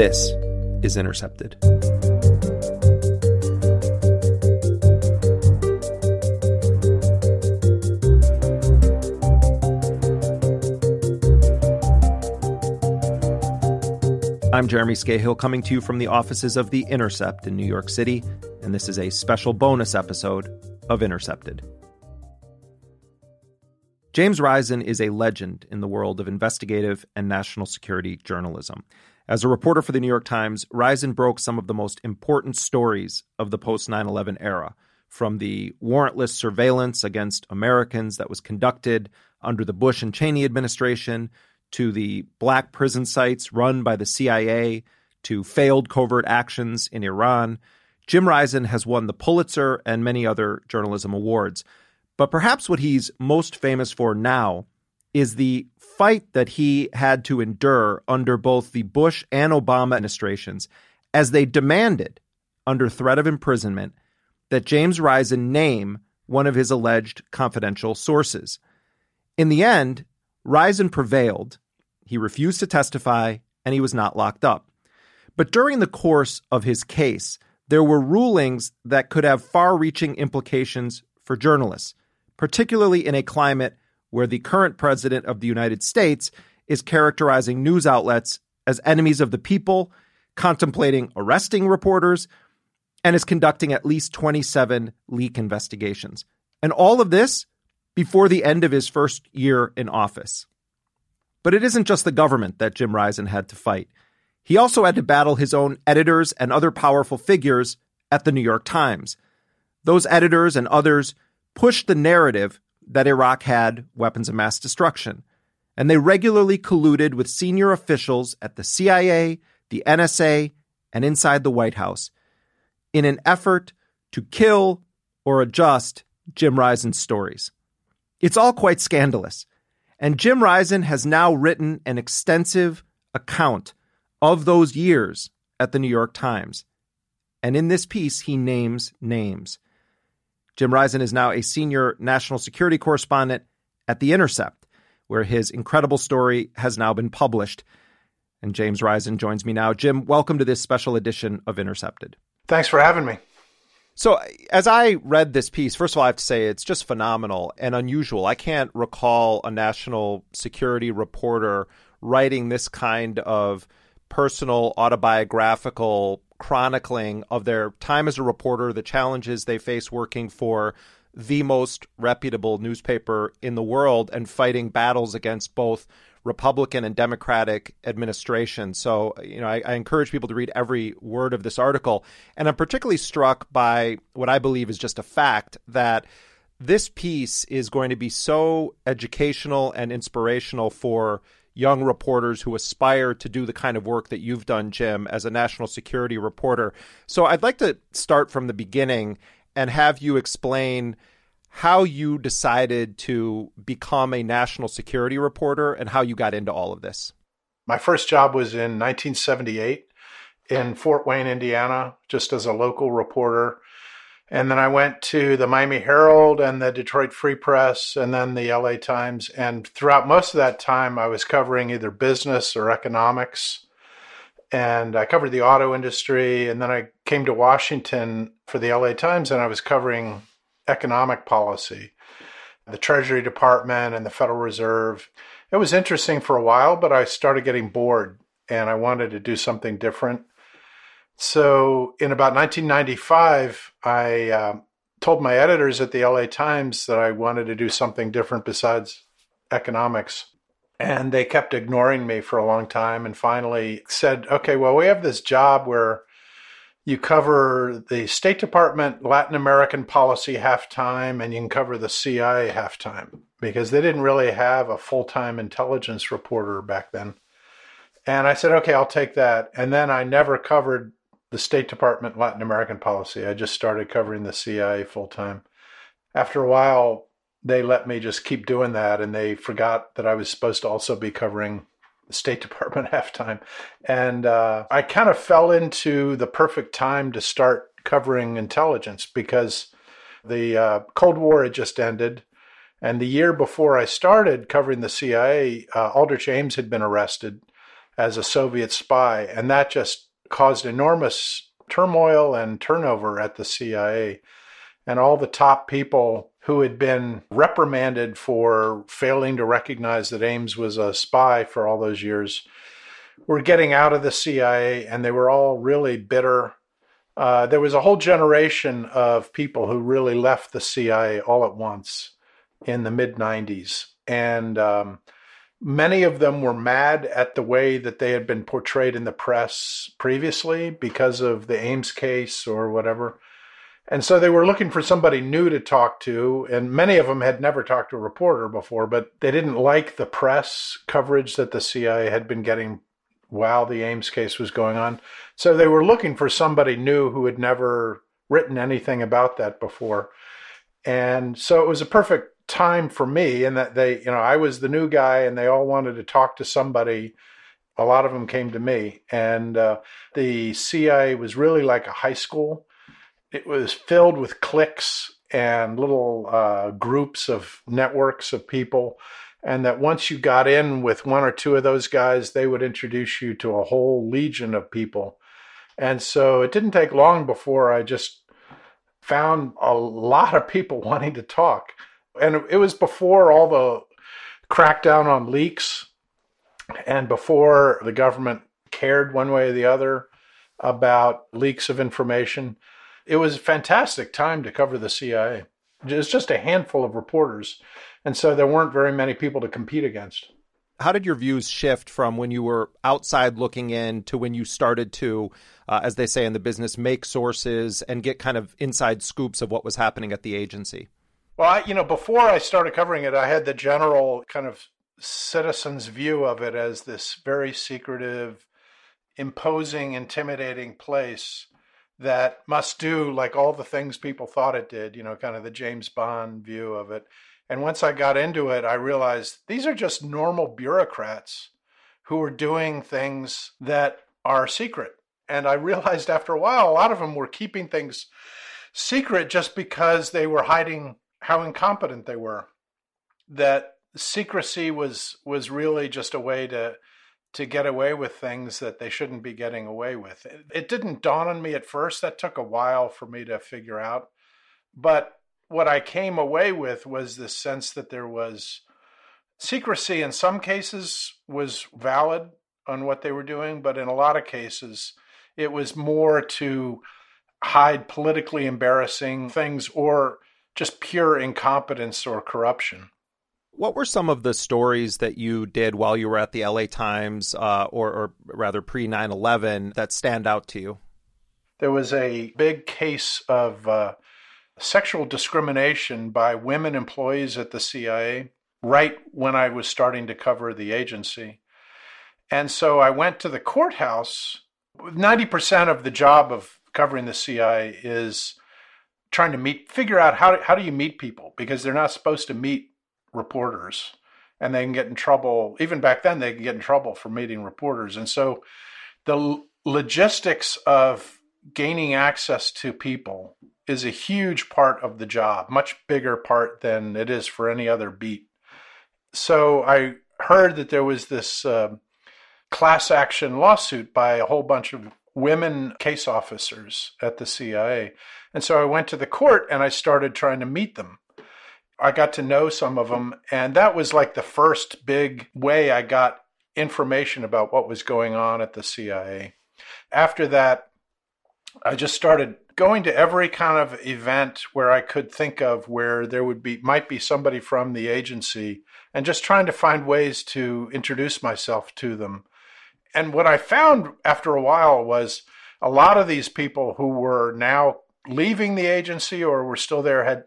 This is Intercepted. I'm Jeremy Scahill coming to you from the offices of The Intercept in New York City, and this is a special bonus episode of Intercepted. James Risen is a legend in the world of investigative and national security journalism. As a reporter for the New York Times, Risen broke some of the most important stories of the post 9 11 era, from the warrantless surveillance against Americans that was conducted under the Bush and Cheney administration to the black prison sites run by the CIA, to failed covert actions in Iran, Jim Risen has won the Pulitzer and many other journalism awards. But perhaps what he's most famous for now is the fight that he had to endure under both the Bush and Obama administrations as they demanded, under threat of imprisonment, that James Risen name one of his alleged confidential sources. In the end, Risen prevailed. He refused to testify and he was not locked up. But during the course of his case, there were rulings that could have far reaching implications for journalists, particularly in a climate where the current president of the United States is characterizing news outlets as enemies of the people, contemplating arresting reporters, and is conducting at least 27 leak investigations. And all of this before the end of his first year in office. But it isn't just the government that Jim Risen had to fight. He also had to battle his own editors and other powerful figures at the New York Times. Those editors and others pushed the narrative that Iraq had weapons of mass destruction, and they regularly colluded with senior officials at the CIA, the NSA, and inside the White House in an effort to kill or adjust Jim Risen's stories. It's all quite scandalous. And Jim Risen has now written an extensive account of those years at the New York Times. And in this piece, he names names. Jim Risen is now a senior national security correspondent at The Intercept, where his incredible story has now been published. And James Risen joins me now. Jim, welcome to this special edition of Intercepted. Thanks for having me. So, as I read this piece, first of all, I have to say it's just phenomenal and unusual. I can't recall a national security reporter writing this kind of personal autobiographical chronicling of their time as a reporter, the challenges they face working for the most reputable newspaper in the world and fighting battles against both Republican and Democratic administrations. So, you know, I, I, encourage people to read every word of this article. And I'm particularly struck by what I believe is just a fact that this piece is going to be so educational and inspirational for young reporters who aspire to do the kind of work that you've done, Jim, as a national security reporter. So I'd like to start from the beginning and have you explain how you decided to become a national security reporter and how you got into all of this. My first job was in 1978 in Fort Wayne, Indiana, just as a local reporter. And then I went to the Miami Herald and the Detroit Free Press and then the LA Times. And throughout most of that time, I was covering either business or economics. And I covered the auto industry. And then I came to Washington for the LA Times and I was covering economic policy, the Treasury Department and the Federal Reserve. It was interesting for a while, but I started getting bored and I wanted to do something different. So in about 1995, I uh, told my editors at the LA Times that I wanted to do something different besides economics. And they kept ignoring me for a long time and finally said, okay, well, we have this job where you cover the State Department Latin American policy half time and you can cover the CIA half time because they didn't really have a full time intelligence reporter back then. And I said, okay, I'll take that. And then I never covered the State Department Latin American policy. I just started covering the CIA full time. After a while, they let me just keep doing that and they forgot that I was supposed to also be covering the State Department halftime. And uh, I kind of fell into the perfect time to start covering intelligence because the uh, Cold War had just ended. And the year before I started covering the CIA, uh, Aldrich Ames had been arrested as a Soviet spy. And that just caused enormous turmoil and turnover at the CIA. And all the top people who had been reprimanded for failing to recognize that Ames was a spy for all those years were getting out of the CIA and they were all really bitter. Uh, there was a whole generation of people who really left the CIA all at once in the mid 90s. And um, many of them were mad at the way that they had been portrayed in the press previously because of the Ames case or whatever. And so they were looking for somebody new to talk to, and many of them had never talked to a reporter before, but they didn't like the press coverage that the CIA had been getting while the Ames case was going on. So they were looking for somebody new who had never written anything about that before. And so it was a perfect time for me in that they, you know, I was the new guy and they all wanted to talk to somebody. A lot of them came to me. And uh, the CIA was really like a high school it was filled with cliques and little uh, groups of networks of people. And that once you got in with one or two of those guys, they would introduce you to a whole legion of people. And so it didn't take long before I just found a lot of people wanting to talk. And it was before all the crackdown on leaks and before the government cared one way or the other about leaks of information it was a fantastic time to cover the CIA. It's just a handful of reporters, and so there weren't very many people to compete against. How did your views shift from when you were outside looking in to when you started to, uh, as they say in the business, make sources and get kind of inside scoops of what was happening at the agency? Well, I, you know, before I started covering it, I had the general kind of citizen's view of it as this very secretive, imposing, intimidating place that must do like all the things people thought it did, you know, kind of the James Bond view of it. And once I got into it, I realized these are just normal bureaucrats who are doing things that are secret. And I realized after a while, a lot of them were keeping things secret just because they were hiding how incompetent they were. That secrecy was was really just a way to to get away with things that they shouldn't be getting away with. It, it, didn't dawn on me at first. That took a while for me to figure out. But what I came away with was this sense that there was secrecy in some cases was valid on what they were doing, but in a lot of cases it was more to hide politically embarrassing things or just pure incompetence or corruption. What were some of the stories that you did while you were at the LA Times, uh, or, or rather pre 9 11, that stand out to you? There was a big case of uh, sexual discrimination by women employees at the CIA right when I was starting to cover the agency. And so I went to the courthouse. 90% of the job of covering the CIA is trying to meet, figure out how, how do you meet people? Because they're not supposed to meet reporters and they can get in trouble even back then they can get in trouble for meeting reporters. And so the logistics of gaining access to people is a huge part of the job much bigger part than it is for any other beat. So i heard that there was this uh, class action lawsuit by a whole bunch of women case officers at the cia and so i went to the court and i started trying to meet them I got to know some of them. And that was like the first big way I got information about what was going on at the CIA. After that, I just started going to every kind of event where I could think of where there would be might be somebody from the agency and just trying to find ways to introduce myself to them. And what I found after a while was a lot of these people who were now leaving the agency or were still there had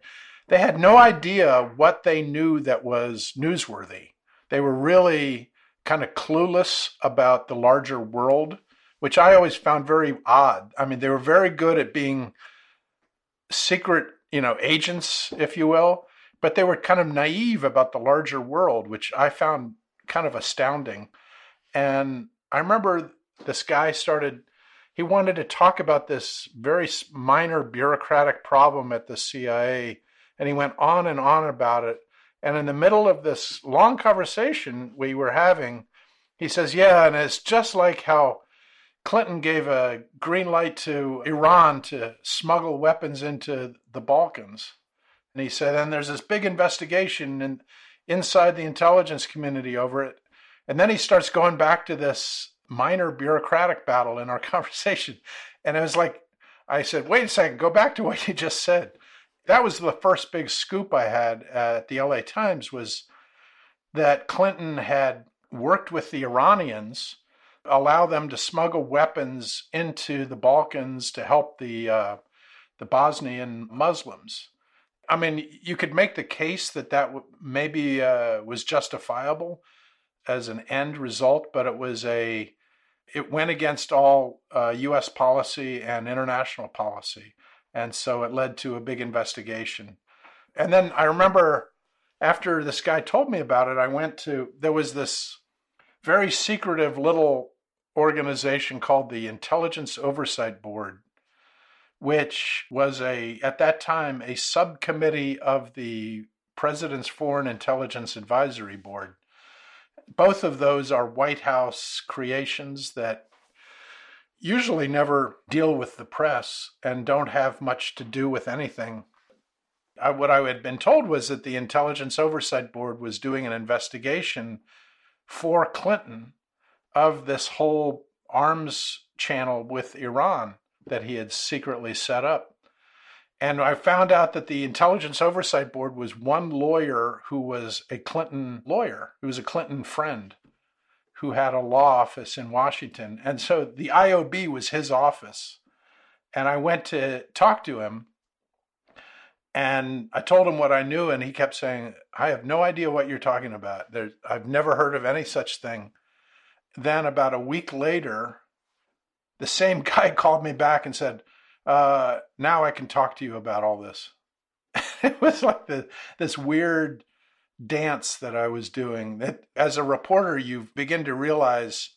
they had no idea what they knew that was newsworthy. They were really kind of clueless about the larger world, which I always found very odd. I mean, they were very good at being secret, you know, agents, if you will, but they were kind of naive about the larger world, which I found kind of astounding. And I remember this guy started he wanted to talk about this very minor bureaucratic problem at the CIA and he went on and on about it and in the middle of this long conversation we were having, he says, Yeah, and it's just like how Clinton gave a green light to Iran to smuggle weapons into the Balkans. And he said, and there's this big investigation in, inside the intelligence community over it. And then he starts going back to this minor bureaucratic battle in our conversation. And it was like, I said, wait a second, go back to what you just said that was the first big scoop I had at the LA Times was that Clinton had worked with the Iranians, allow them to smuggle weapons into the Balkans to help the uh, the Bosnian Muslims. I mean, you could make the case that that maybe uh, was justifiable as an end result, but it was a it went against all uh, U.S. policy and international policy. And so it led to a big investigation. And then I remember after this guy told me about it, I went to, there was this very secretive little organization called the Intelligence Oversight Board, which was a, at that time, a subcommittee of the President's Foreign Intelligence Advisory Board. Both of those are White House creations that usually never deal with the press and don't have much to do with anything. I, what I had been told was that the Intelligence Oversight Board was doing an investigation for Clinton of this whole arms channel with Iran that he had secretly set up. And I found out that the Intelligence Oversight Board was one lawyer who was a Clinton lawyer, who was a Clinton friend who had a law office in Washington. And so the IOB was his office. And I went to talk to him and I told him what I knew, and he kept saying, I have no idea what you're talking about. I've never heard of any such thing. Then, about a week later, the same guy called me back and said, uh, Now I can talk to you about all this. it was like the, this weird dance that I was doing. That as a reporter, you begin to realize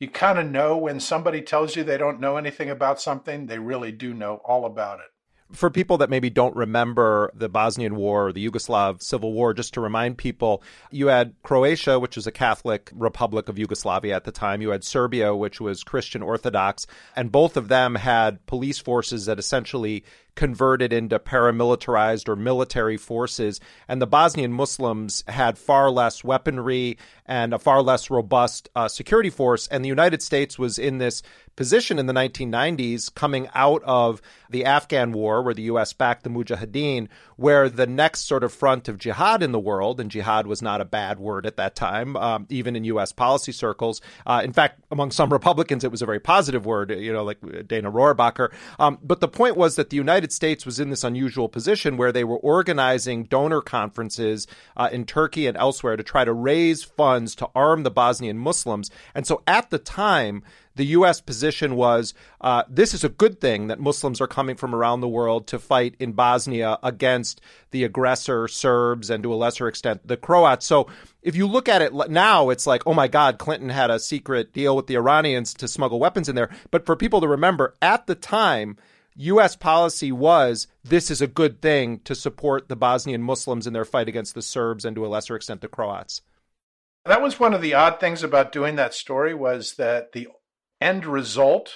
you kind of know when somebody tells you they don't know anything about something, they really do know all about it. For people that maybe don't remember the Bosnian War or the Yugoslav Civil War, just to remind people, you had Croatia, which was a Catholic republic of Yugoslavia at the time. You had Serbia, which was Christian Orthodox, and both of them had police forces that essentially converted into paramilitarized or military forces. And the Bosnian Muslims had far less weaponry and a far less robust uh, security force. And the United States was in this position in the 1990s coming out of the Afghan war, where the U.S. backed the Mujahideen, where the next sort of front of jihad in the world, and jihad was not a bad word at that time, um, even in U.S. policy circles. Uh, in fact, among some Republicans, it was a very positive word, you know, like Dana Rohrabacher. Um, but the point was that the United United States was in this unusual position where they were organizing donor conferences uh, in Turkey and elsewhere to try to raise funds to arm the Bosnian Muslims. And so at the time, the U.S. position was uh, this is a good thing that Muslims are coming from around the world to fight in Bosnia against the aggressor Serbs and to a lesser extent the Croats. So if you look at it now, it's like, oh my God, Clinton had a secret deal with the Iranians to smuggle weapons in there. But for people to remember, at the time, U.S. policy was this is a good thing to support the Bosnian Muslims in their fight against the Serbs and to a lesser extent the Croats. That was one of the odd things about doing that story was that the end result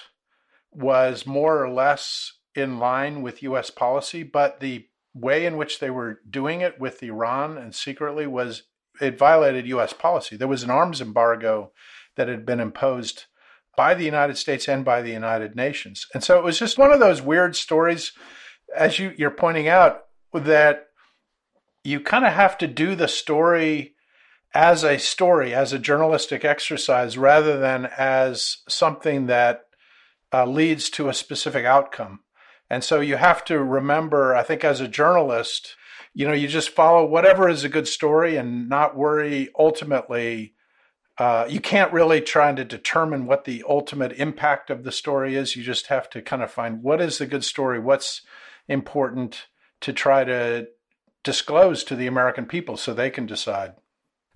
was more or less in line with U.S. policy, but the way in which they were doing it with Iran and secretly was it violated U.S. policy. There was an arms embargo that had been imposed by the United States and by the United Nations. And so it was just one of those weird stories, as you, you're pointing out, that you kind of have to do the story as a story, as a journalistic exercise, rather than as something that uh, leads to a specific outcome. And so you have to remember, I think, as a journalist, you know, you just follow whatever is a good story and not worry ultimately. Uh, you can't really try to determine what the ultimate impact of the story is. You just have to kind of find what is the good story, what's important to try to disclose to the American people so they can decide.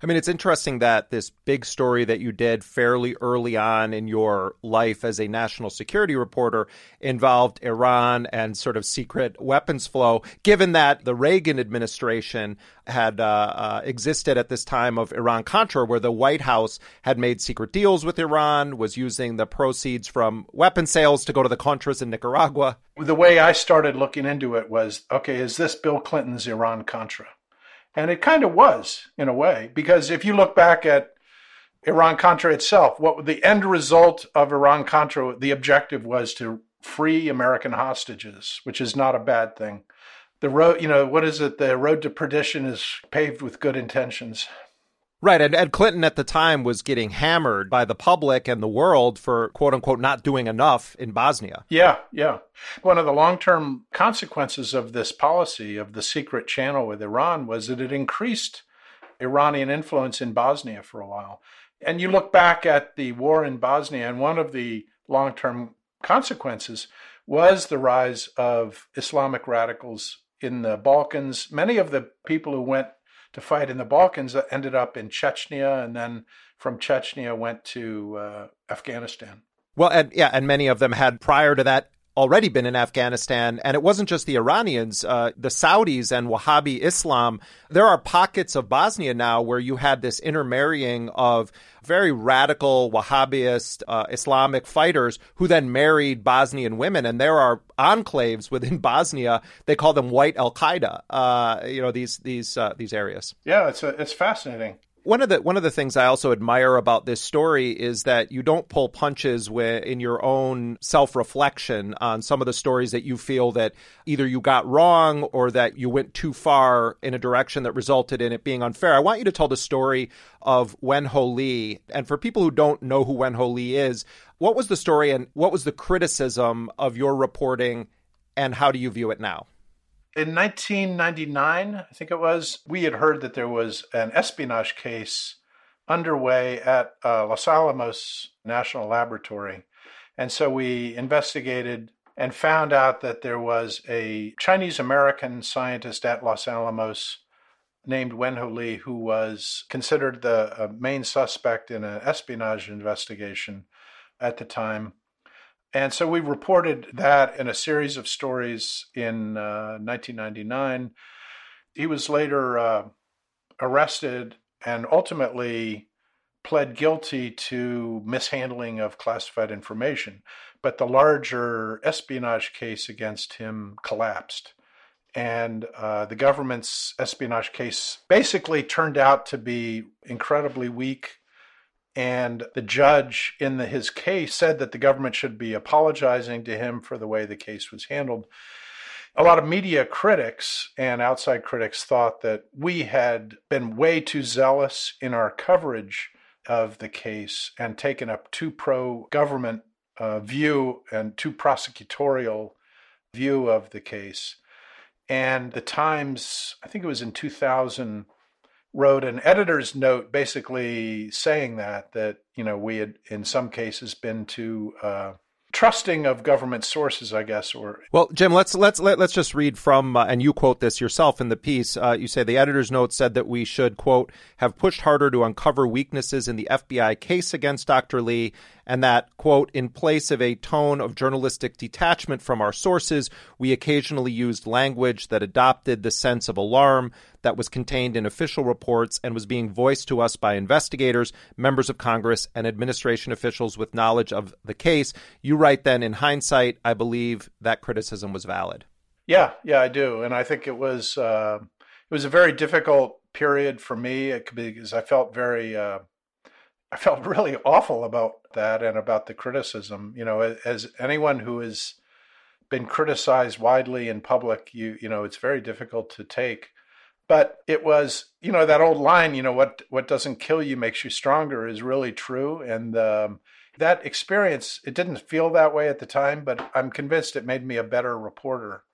I mean, it's interesting that this big story that you did fairly early on in your life as a national security reporter involved Iran and sort of secret weapons flow, given that the Reagan administration had uh, uh, existed at this time of Iran Contra, where the White House had made secret deals with Iran, was using the proceeds from weapon sales to go to the Contras in Nicaragua. The way I started looking into it was okay, is this Bill Clinton's Iran Contra? And it kind of was in a way, because if you look back at Iran Contra itself, what the end result of Iran Contra, the objective was to free American hostages, which is not a bad thing. The road, you know, what is it? The road to perdition is paved with good intentions. Right. And Ed Clinton at the time was getting hammered by the public and the world for quote unquote not doing enough in Bosnia. Yeah. Yeah. One of the long term consequences of this policy of the secret channel with Iran was that it increased Iranian influence in Bosnia for a while. And you look back at the war in Bosnia, and one of the long term consequences was the rise of Islamic radicals in the Balkans. Many of the people who went to fight in the Balkans that ended up in Chechnya, and then from Chechnya went to uh, Afghanistan. Well, and yeah, and many of them had prior to that already been in Afghanistan. And it wasn't just the Iranians, uh, the Saudis and Wahhabi Islam. There are pockets of Bosnia now where you had this intermarrying of very radical Wahhabist uh, Islamic fighters who then married Bosnian women. And there are enclaves within Bosnia. They call them White Al Qaeda. Uh, you know these these uh, these areas. Yeah, it's a, it's fascinating one of the one of the things I also admire about this story is that you don't pull punches in your own self reflection on some of the stories that you feel that either you got wrong or that you went too far in a direction that resulted in it being unfair. I want you to tell the story of Wen Ho Lee, and for people who don't know who Wen Ho Lee is, what was the story and what was the criticism of your reporting, and how do you view it now? In 1999, I think it was, we had heard that there was an espionage case underway at uh, Los Alamos National Laboratory. And so we investigated and found out that there was a Chinese American scientist at Los Alamos named Wen Ho Lee who was considered the uh, main suspect in an espionage investigation at the time. And so we reported that in a series of stories in uh, 1999. He was later uh, arrested and ultimately pled guilty to mishandling of classified information. But the larger espionage case against him collapsed. And uh, the government's espionage case basically turned out to be incredibly weak and the judge in the, his case said that the government should be apologizing to him for the way the case was handled. A lot of media critics and outside critics thought that we had been way too zealous in our coverage of the case and taken up too pro government uh, view and too prosecutorial view of the case. And the Times, I think it was in 2000, wrote an editor's note basically saying that that you know we had in some cases been too uh, trusting of government sources, I guess. Or well, Jim, let's let's let, us let us just read from uh, and you quote this yourself in the piece. Uh, you say the editor's note said that we should quote have pushed harder to uncover weaknesses in the FBI case against Dr. Lee and that, quote, in place of a tone of journalistic detachment from our sources, we occasionally used language that adopted the sense of alarm that was contained in official reports and was being voiced to us by investigators, members of Congress, and administration officials with knowledge of the case. You write then, in hindsight, I believe that criticism was valid. Yeah, yeah, I do, and I think it was uh, it was a very difficult period for me because I felt very uh, I felt really awful about that and about the criticism. You know, as anyone who has been criticized widely in public, you you know, it's very difficult to take. But it was, you know, that old line, you know, what what doesn't kill you makes you stronger is really true. And um, that experience, it didn't feel that way at the time, but I'm convinced it made me a better reporter.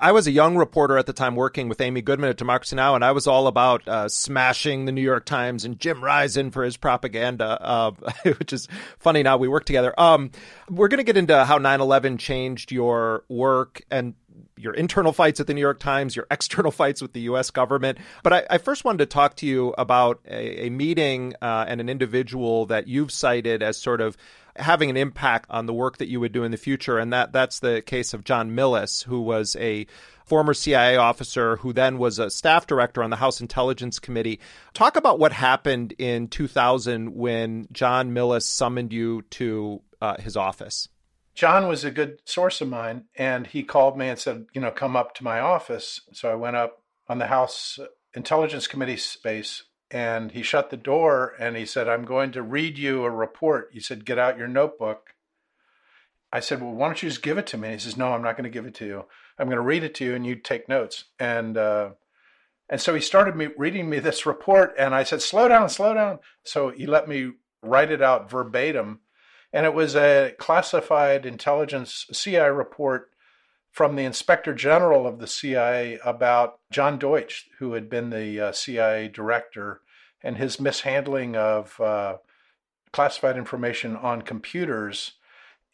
I was a young reporter at the time working with Amy Goodman at Democracy Now! and I was all about uh, smashing the New York Times and Jim Risen for his propaganda, uh, which is funny now we work together. Um, we're going to get into how 9 11 changed your work and your internal fights at the New York Times, your external fights with the U.S. government. But I, I first wanted to talk to you about a, a meeting uh, and an individual that you've cited as sort of having an impact on the work that you would do in the future. And that that's the case of John Millis, who was a former CIA officer who then was a staff director on the House Intelligence Committee. Talk about what happened in 2000 when John Millis summoned you to uh, his office. John was a good source of mine, and he called me and said, you know, come up to my office. So I went up on the House Intelligence Committee space and he shut the door and he said, I'm going to read you a report. He said, Get out your notebook. I said, Well, why don't you just give it to me? And he says, No, I'm not going to give it to you. I'm going to read it to you and you take notes. And, uh, and so he started me reading me this report and I said, Slow down, slow down. So he let me write it out verbatim. And it was a classified intelligence CI report from the inspector general of the CIA about John Deutch, who had been the uh, CIA director, and his mishandling of uh, classified information on computers,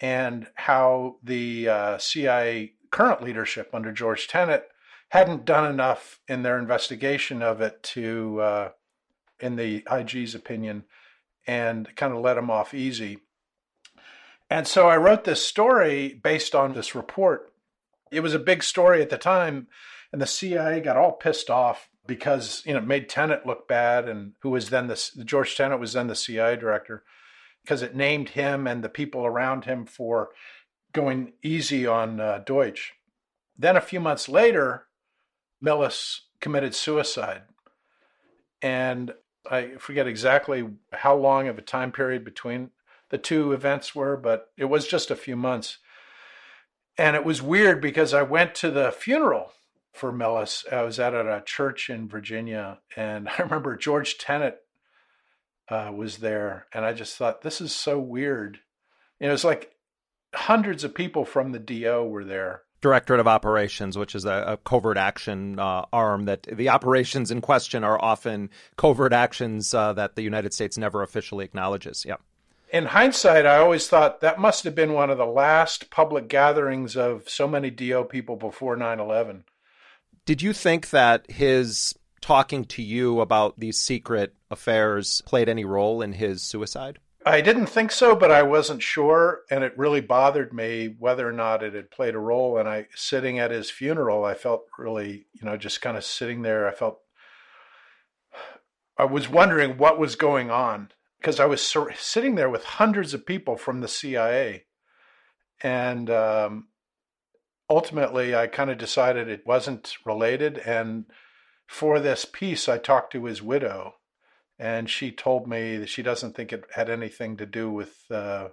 and how the uh, CIA current leadership under George Tenet hadn't done enough in their investigation of it to, uh, in the IG's opinion, and kind of let him off easy. And so I wrote this story based on this report it was a big story at the time, and the CIA got all pissed off because you know it made Tenet look bad, and who was then the George Tenet was then the CIA director because it named him and the people around him for going easy on uh, Deutch. Then a few months later, Millis committed suicide, and I forget exactly how long of a time period between the two events were, but it was just a few months. And it was weird because I went to the funeral for Millis. I was at a church in Virginia, and I remember George Tenet uh, was there, and I just thought, this is so weird. You know, it's like hundreds of people from the DO were there. Directorate of Operations, which is a, a covert action uh, arm that the operations in question are often covert actions uh, that the United States never officially acknowledges. Yeah in hindsight, I always thought that must have been one of the last public gatherings of so many DO people before 9 11. Did you think that his talking to you about these secret affairs played any role in his suicide? I didn't think so, but I wasn't sure. And it really bothered me whether or not it had played a role. And I, sitting at his funeral, I felt really, you know, just kind of sitting there. I felt, I was wondering what was going on because I was sur- sitting there with hundreds of people from the CIA, and um, ultimately I kind of decided it wasn't related. And for this piece, I talked to his widow, and she told me that she doesn't think it had anything to do with uh,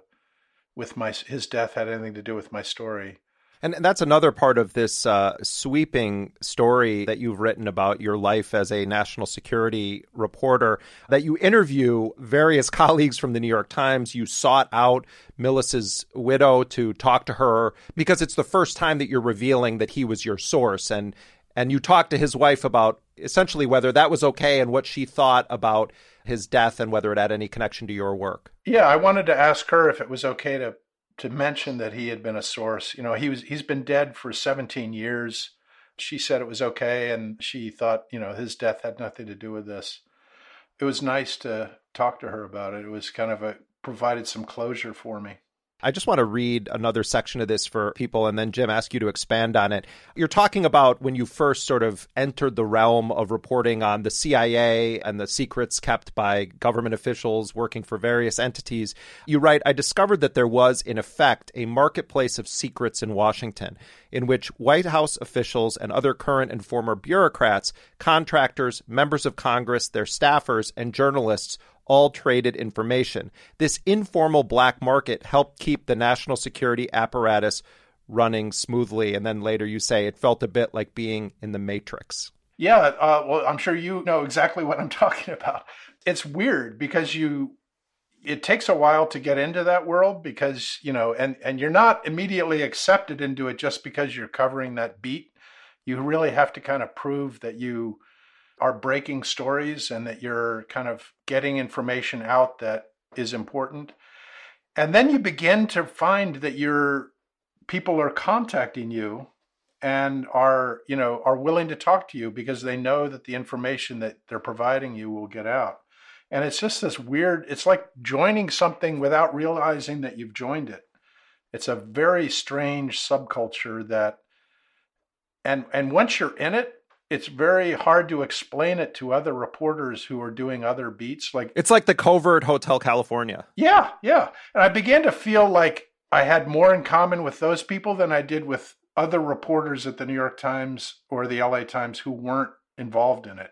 with my his death had anything to do with my story. And that's another part of this uh, sweeping story that you've written about your life as a national security reporter. That you interview various colleagues from the New York Times. You sought out Millis's widow to talk to her because it's the first time that you're revealing that he was your source. And and you talked to his wife about essentially whether that was okay and what she thought about his death and whether it had any connection to your work. Yeah, I wanted to ask her if it was okay to to mention that he had been a source. You know, he was he's been dead for 17 years. She said it was okay and she thought, you know, his death had nothing to do with this. It was nice to talk to her about it. It was kind of a provided some closure for me. I just want to read another section of this for people and then, Jim, ask you to expand on it. You're talking about when you first sort of entered the realm of reporting on the CIA and the secrets kept by government officials working for various entities. You write, I discovered that there was, in effect, a marketplace of secrets in Washington in which White House officials and other current and former bureaucrats, contractors, members of Congress, their staffers, and journalists all traded information. This informal black market helped keep the national security apparatus running smoothly. And then later you say it felt a bit like being in the Matrix. Yeah, uh, well, I'm sure you know exactly what I'm talking about. It's weird because you it takes a while to get into that world because you know and and you're not immediately accepted into it just because you're covering that beat you really have to kind of prove that you are breaking stories and that you're kind of getting information out that is important and then you begin to find that your people are contacting you and are you know are willing to talk to you because they know that the information that they're providing you will get out and it's just this weird, it's like joining something without realizing that you've joined it. It's a very strange subculture that, and, and once you're in it, it's very hard to explain it to other reporters who are doing other beats. Like it's like the covert Hotel California. Yeah, yeah. And I began to feel like I had more in common with those people than I did with other reporters at the New York Times or the LA Times who weren't involved in it.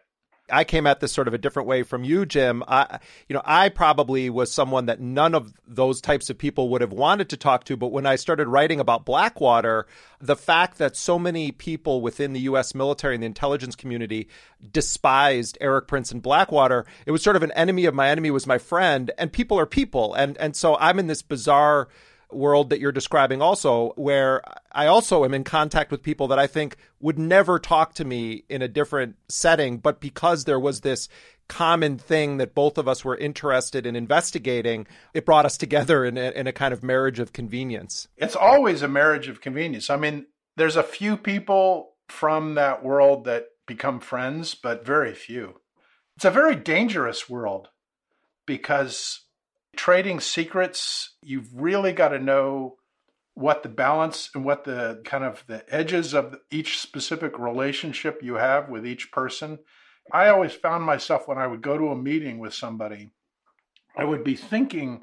I came at this sort of a different way from you, Jim. I, you know, I probably was someone that none of those types of people would have wanted to talk to. But when I started writing about Blackwater, the fact that so many people within the U.S. military and the intelligence community despised Erik Prince and Blackwater, it was sort of an enemy of my enemy was my friend. And people are people, and and so I'm in this bizarre world that you're describing also, where I also am in contact with people that I think would never talk to me in a different setting, but because there was this common thing that both of us were interested in investigating, it brought us together in a, in a kind of marriage of convenience. It's always a marriage of convenience. I mean, there's a few people from that world that become friends, but very few. It's a very dangerous world because trading secrets, you've really got to know what the balance and what the kind of the edges of each specific relationship you have with each person. I always found myself when I would go to a meeting with somebody, I would be thinking,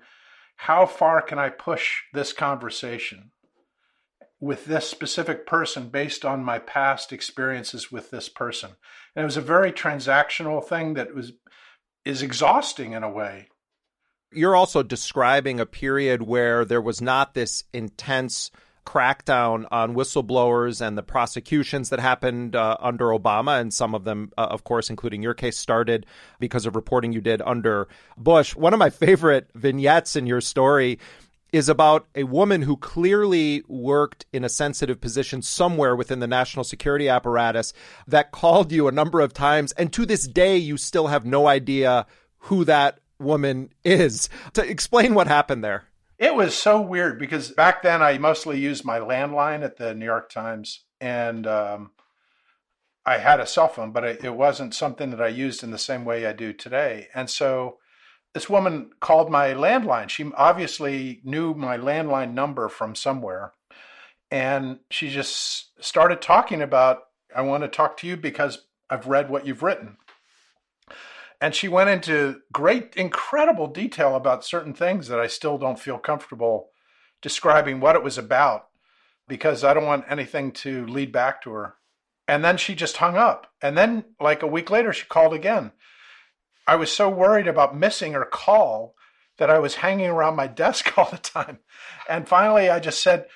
how far can I push this conversation with this specific person based on my past experiences with this person? And it was a very transactional thing that was is exhausting in a way you're also describing a period where there was not this intense crackdown on whistleblowers and the prosecutions that happened uh, under Obama, and some of them, uh, of course, including your case, started because of reporting you did under Bush. One of my favorite vignettes in your story is about a woman who clearly worked in a sensitive position somewhere within the national security apparatus that called you a number of times, and to this day, you still have no idea who that woman is. To explain what happened there. It was so weird because back then I mostly used my landline at the New York Times and um, I had a cell phone, but it, it wasn't something that I used in the same way I do today. And so this woman called my landline. She obviously knew my landline number from somewhere. And she just started talking about, I want to talk to you because I've read what you've written. And she went into great, incredible detail about certain things that I still don't feel comfortable describing what it was about because I don't want anything to lead back to her. And then she just hung up. And then, like a week later, she called again. I was so worried about missing her call that I was hanging around my desk all the time. And finally, I just said,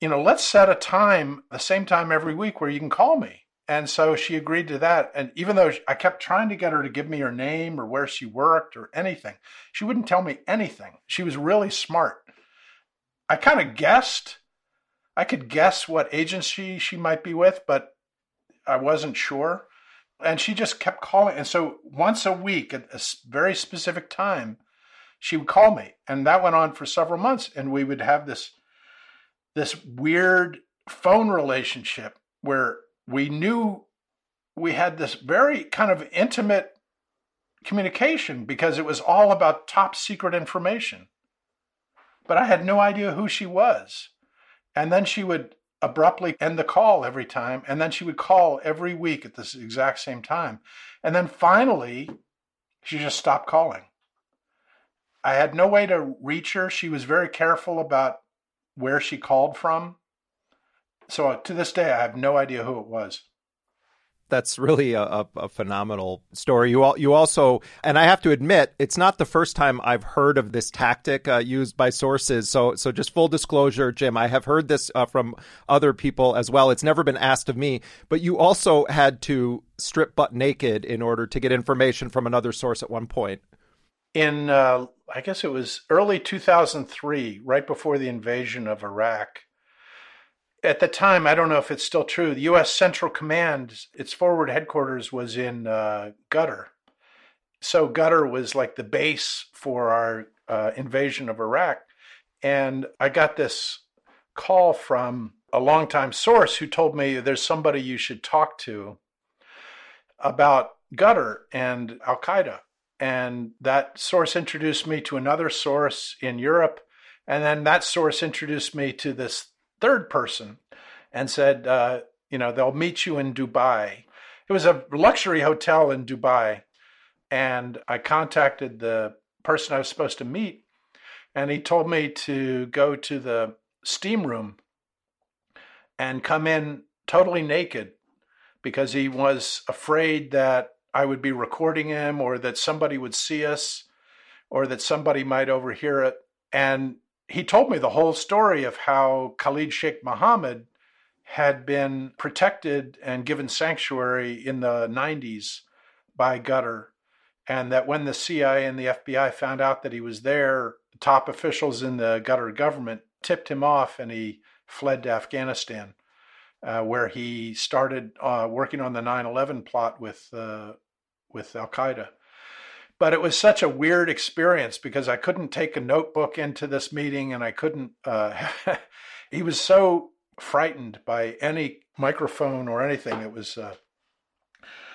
you know, let's set a time, the same time every week where you can call me. And so she agreed to that. And even though I kept trying to get her to give me her name or where she worked or anything, she wouldn't tell me anything. She was really smart. I kind of guessed. I could guess what agency she might be with, but I wasn't sure. And she just kept calling. And so once a week at a very specific time, she would call me. And that went on for several months. And we would have this this weird phone relationship where we knew we had this very kind of intimate communication because it was all about top secret information. But I had no idea who she was. And then she would abruptly end the call every time. And then she would call every week at this exact same time. And then finally, she just stopped calling. I had no way to reach her. She was very careful about where she called from. So uh, to this day, I have no idea who it was. That's really a, a, a, phenomenal story. You all, you also, and I have to admit, it's not the first time I've heard of this tactic uh, used by sources. So, so just full disclosure, Jim, I have heard this uh, from other people as well. It's never been asked of me, but you also had to strip butt naked in order to get information from another source at one point. In, uh, I guess it was early 2003, right before the invasion of Iraq at the time, I don't know if it's still true. The U.S. Central Command, its forward headquarters was in uh, Qatar. So Qatar was like the base for our uh, invasion of Iraq. And I got this call from a longtime source who told me there's somebody you should talk to about Qatar and Al Qaeda. And that source introduced me to another source in Europe. And then that source introduced me to this third person and said, uh, you know, they'll meet you in Dubai. It was a luxury hotel in Dubai. And I contacted the person I was supposed to meet, and he told me to go to the steam room and come in totally naked because he was afraid that I would be recording him or that somebody would see us or that somebody might overhear it. And he told me the whole story of how Khalid Sheikh Mohammed had been protected and given sanctuary in the 90s by Qatar, And that when the CIA and the FBI found out that he was there, top officials in the Qatar government tipped him off and he fled to Afghanistan, uh, where he started uh, working on the 9 11 plot with, uh, with Al Qaeda but it was such a weird experience because I couldn't take a notebook into this meeting and I couldn't. Uh, he was so frightened by any microphone or anything. It was uh,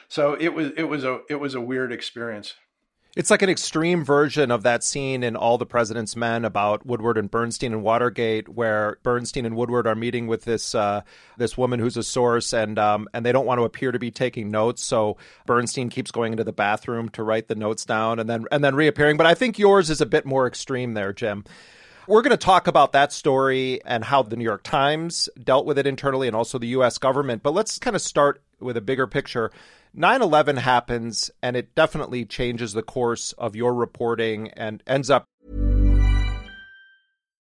so it was it was a it was a weird experience. It's like an extreme version of that scene in All the President's Men about Woodward and Bernstein and Watergate, where Bernstein and Woodward are meeting with this uh, this woman who's a source, and um, and they don't want to appear to be taking notes, so Bernstein keeps going into the bathroom to write the notes down, and then and then reappearing. But I think yours is a bit more extreme there, Jim. We're going to talk about that story and how the New York Times dealt with it internally, and also the U.S. government. But let's kind of start with a bigger picture 9 11 happens, and it definitely changes the course of your reporting and ends up.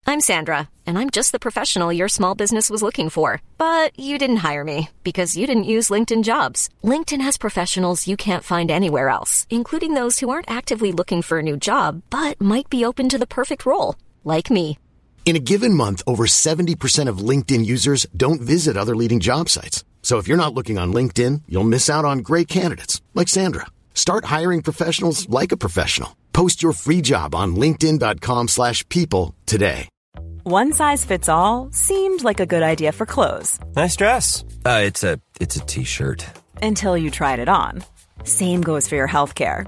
I'm Sandra, and I'm just the professional your small business was looking for. But you didn't hire me because you didn't use LinkedIn jobs. LinkedIn has professionals you can't find anywhere else, including those who aren't actively looking for a new job but might be open to the perfect role, like me. In a given month, over 70% of LinkedIn users don't visit other leading job sites. So if you're not looking on LinkedIn, you'll miss out on great candidates like Sandra. Start hiring professionals like a professional. Post your free job on linkedin.com/people today. One size fits all seemed like a good idea for clothes. Nice dress. Uh, it's a it's a t-shirt. Until you tried it on. Same goes for your health care.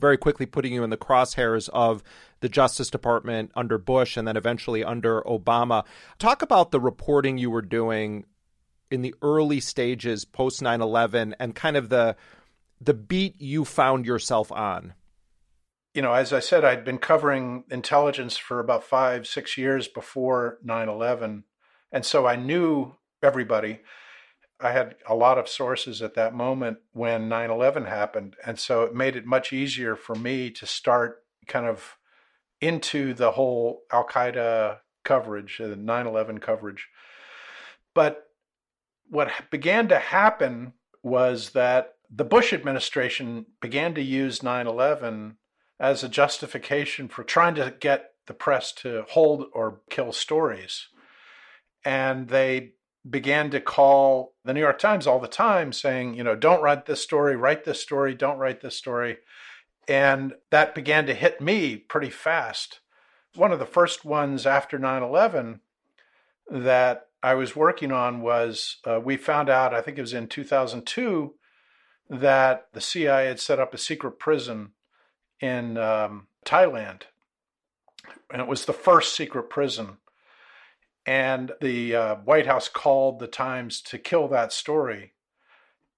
Very quickly putting you in the crosshairs of the Justice Department under Bush and then eventually under Obama. Talk about the reporting you were doing in the early stages post 9/11 and kind of the the beat you found yourself on. You know, as I said, I'd been covering intelligence for about five, six years before 9 11. And so I knew everybody. I had a lot of sources at that moment when 9 11 happened. And so it made it much easier for me to start kind of into the whole Al Qaeda coverage, the 9 11 coverage. But what began to happen was that the Bush administration began to use 9 11 as a justification for trying to get the press to hold or kill stories. And they began to call the New York Times all the time saying, you know, don't write this story, write this story, don't write this story. And that began to hit me pretty fast. One of the first ones after 9 11 that I was working on was uh, we found out, I think it was in 2002, that the CIA had set up a secret prison in um, Thailand. and it was the first secret prison. And the uh, White House called the Times to kill that story.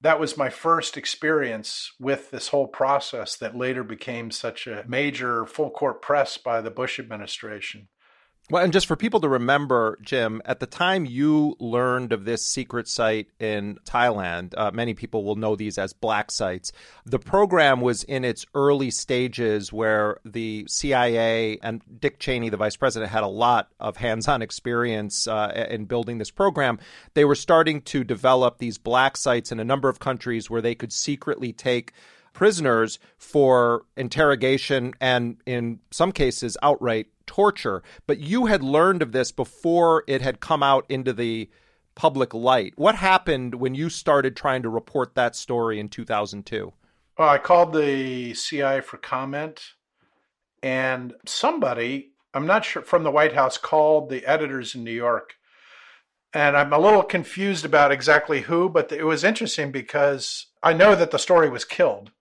That was my first experience with this whole process that later became such a major full court press by the Bush administration. Well, and just for people to remember, Jim, at the time you learned of this secret site in Thailand, uh, many people will know these as black sites. The program was in its early stages where the CIA and Dick Cheney, the vice president, had a lot of hands on experience uh, in building this program. They were starting to develop these black sites in a number of countries where they could secretly take prisoners for interrogation and, in some cases, outright torture. But you had learned of this before it had come out into the public light. What happened when you started trying to report that story in 2002? Well, I called the CIA for comment, and somebody, I'm not sure, from the White House called the editors in New York. And I'm a little confused about exactly who, but it was interesting because I know that the story was killed.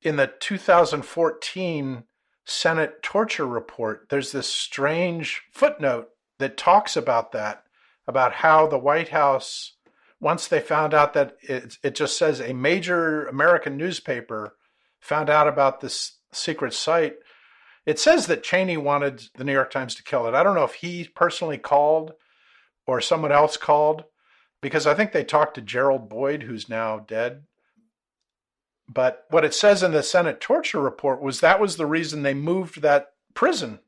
In the 2014 Senate torture report, there's this strange footnote that talks about that, about how the White House, once they found out that it, it just says a major American newspaper found out about this secret site, it says that Cheney wanted the New York Times to kill it. I don't know if he personally called or someone else called, because I think they talked to Gerald Boyd, who's now dead, but what it says in the Senate torture report was that was the reason they moved that prison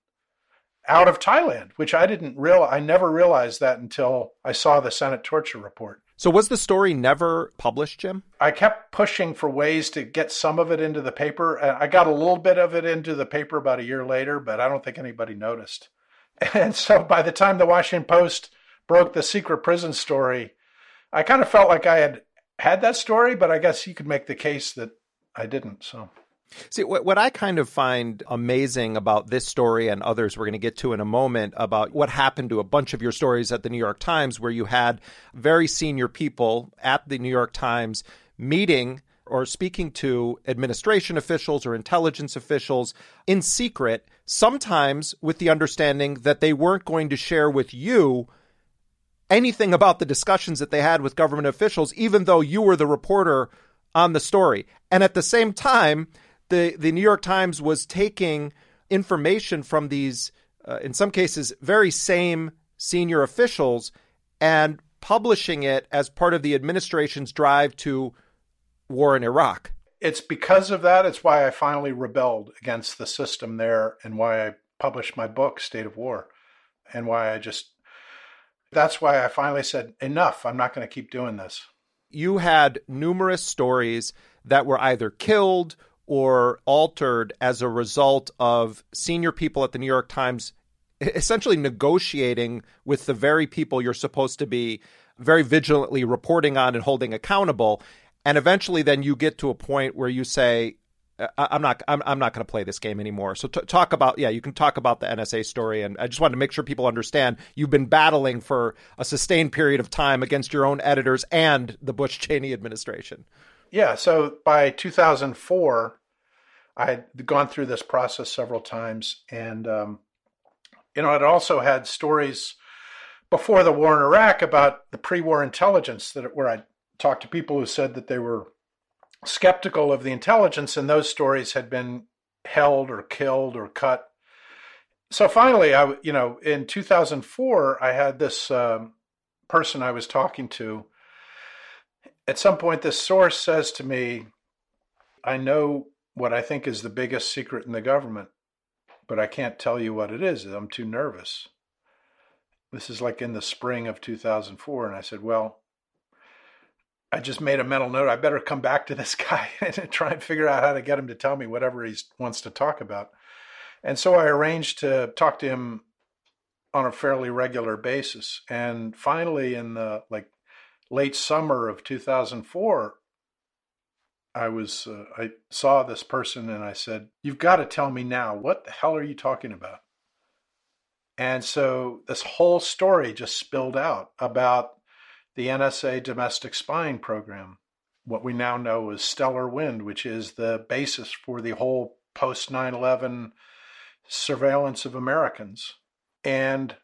out of Thailand, which I didn't real I never realized that until I saw the Senate torture report. So was the story never published, Jim? I kept pushing for ways to get some of it into the paper. I got a little bit of it into the paper about a year later, but I don't think anybody noticed. And so by the time the Washington Post broke the secret prison story, I kind of felt like I had had that story, but I guess you could make the case that I didn't. So. See, what, what I kind of find amazing about this story and others we're going to get to in a moment about what happened to a bunch of your stories at the New York Times, where you had very senior people at the New York Times meeting or speaking to administration officials or intelligence officials in secret, sometimes with the understanding that they weren't going to share with you anything about the discussions that they had with government officials, even though you were the reporter on the story. And at the same time, the, the New York Times was taking information from these, uh, in some cases, very same senior officials and publishing it as part of the administration's drive to war in Iraq. It's because of that. It's why I finally rebelled against the system there and why I published my book, State of War, and why I just that's why I finally said, enough. I'm not going to keep doing this. You had numerous stories that were either killed or altered as a result of senior people at the New York Times essentially negotiating with the very people you're supposed to be very vigilantly reporting on and holding accountable. And eventually, then you get to a point where you say, I'm not. I'm, I'm not going to play this game anymore. So t- talk about. Yeah, you can talk about the NSA story, and I just wanted to make sure people understand you've been battling for a sustained period of time against your own editors and the Bush Cheney administration. Yeah. So by 2004, I had gone through this process several times, and um, you know, I'd also had stories before the war in Iraq about the pre-war intelligence that where I talked to people who said that they were skeptical of the intelligence, and those stories had been held or killed or cut. So finally, I you know in 2004, I had this um, person I was talking to. At some point, this source says to me, "I know what I think is the biggest secret in the government, but I can't tell you what it is. I'm too nervous." This is like in the spring of 2004, and I said, "Well." I just made a mental note. I better come back to this guy and try and figure out how to get him to tell me whatever he wants to talk about. And so I arranged to talk to him on a fairly regular basis. And finally, in the like late summer of 2004, I was uh, I saw this person and I said, "You've got to tell me now. What the hell are you talking about?" And so this whole story just spilled out about the NSA domestic spying program, what we now know as Stellar Wind, which is the basis for the whole post 9 11 surveillance of Americans. And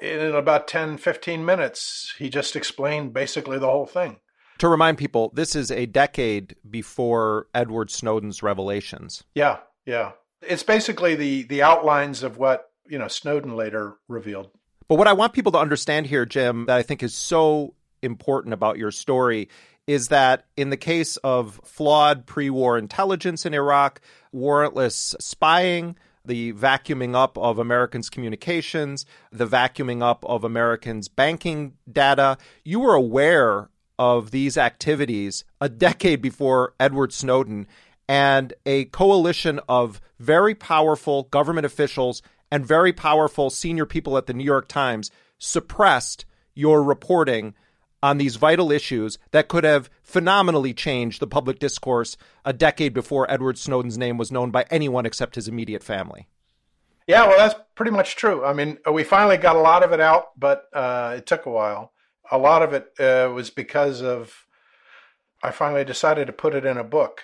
in about 10, 15 minutes, he just explained basically the whole thing. To remind people, this is a decade before Edward Snowden's revelations. Yeah, yeah. It's basically the the outlines of what, you know, Snowden later revealed. But what I want people to understand here, Jim, that I think is so important about your story is that in the case of flawed pre war intelligence in Iraq, warrantless spying, the vacuuming up of Americans' communications, the vacuuming up of Americans' banking data, you were aware of these activities a decade before Edward Snowden, and a coalition of very powerful government officials and very powerful senior people at the New York Times suppressed your reporting on these vital issues that could have phenomenally changed the public discourse a decade before Edward Snowden's name was known by anyone except his immediate family. Yeah, well, that's pretty much true. I mean, we finally got a lot of it out, but uh, it took a while. A lot of it uh, was because of I finally decided to put it in a book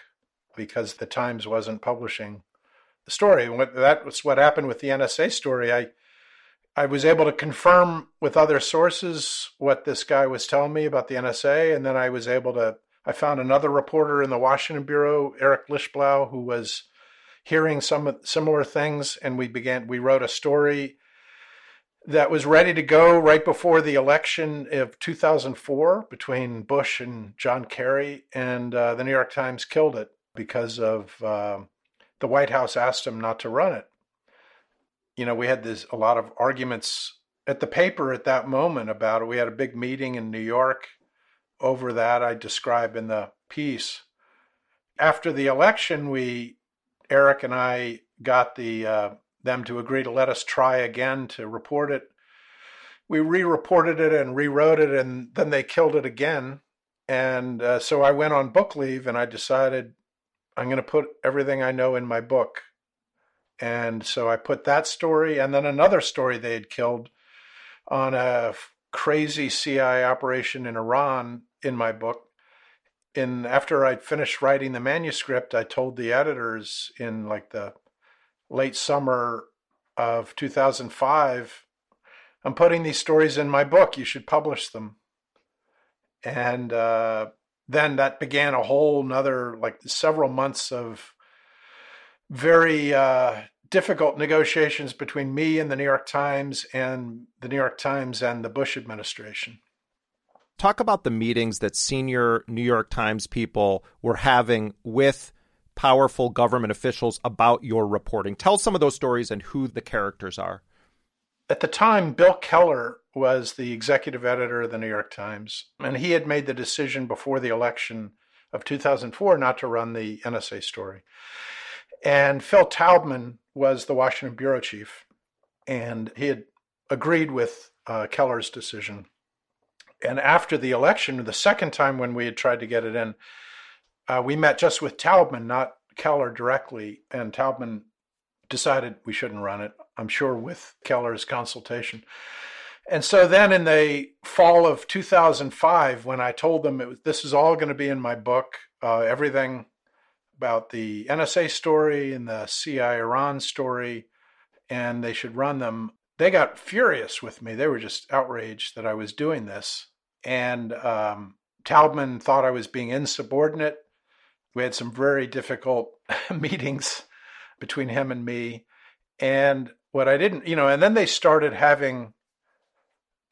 because the Times wasn't publishing the story. That was what happened with the NSA story. I I was able to confirm with other sources what this guy was telling me about the NSA, and then I was able to. I found another reporter in the Washington bureau, Eric Lichtblau, who was hearing some similar things, and we began. We wrote a story that was ready to go right before the election of 2004 between Bush and John Kerry, and uh, the New York Times killed it because of uh, the White House asked him not to run it you know, we had this a lot of arguments at the paper at that moment about it. We had a big meeting in New York over that. I describe in the piece. After the election, we Eric and I got the uh, them to agree to let us try again to report it. We re-reported it and rewrote it, and then they killed it again. And uh, so I went on book leave, and I decided I'm going to put everything I know in my book and so I put that story and then another story they had killed on a crazy CIA operation in Iran in my book. And after I'd finished writing the manuscript, I told the editors in like the late summer of 2005, I'm putting these stories in my book. You should publish them. And uh, then that began a whole nother, like several months of very uh, difficult negotiations between me and the New York Times and the New York Times and the Bush administration. Talk about the meetings that senior New York Times people were having with powerful government officials about your reporting. Tell some of those stories and who the characters are. At the time, Bill Keller was the executive editor of the New York Times, and he had made the decision before the election of 2004 not to run the NSA story. And Phil Taubman was the Washington bureau chief, and he had agreed with uh, Keller's decision. And after the election, the second time when we had tried to get it in, uh, we met just with Taubman, not Keller directly. And Taubman decided we shouldn't run it, I'm sure with Keller's consultation. And so then in the fall of 2005, when I told them was, this is all going to be in my book, uh, everything about the NSA story and the CIA Iran story, and they should run them. They got furious with me. They were just outraged that I was doing this. And um, Taubman thought I was being insubordinate. We had some very difficult meetings between him and me. And what I didn't, you know, and then they started having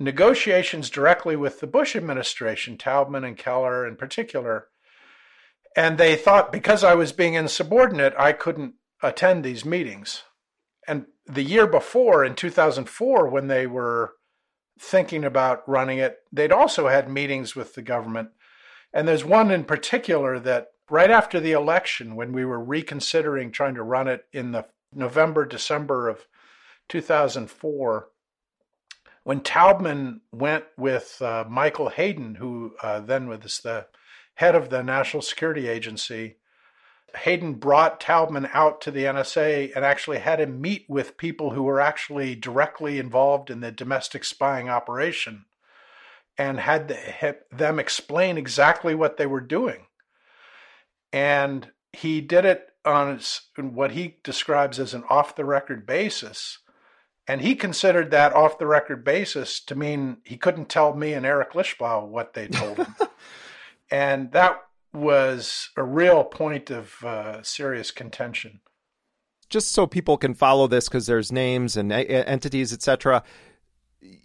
negotiations directly with the Bush administration, Taubman and Keller in particular, and they thought because I was being insubordinate, I couldn't attend these meetings. And the year before, in 2004, when they were thinking about running it, they'd also had meetings with the government. And there's one in particular that right after the election, when we were reconsidering trying to run it in the November, December of 2004, when Taubman went with uh, Michael Hayden, who uh, then was the head of the National Security Agency, Hayden brought Taubman out to the NSA and actually had him meet with people who were actually directly involved in the domestic spying operation and had them explain exactly what they were doing. And he did it on what he describes as an off the record basis. And he considered that off the record basis to mean he couldn't tell me and Eric Lichtblau what they told him. and that was a real point of uh, serious contention. Just so people can follow this, because there's names and entities, etc.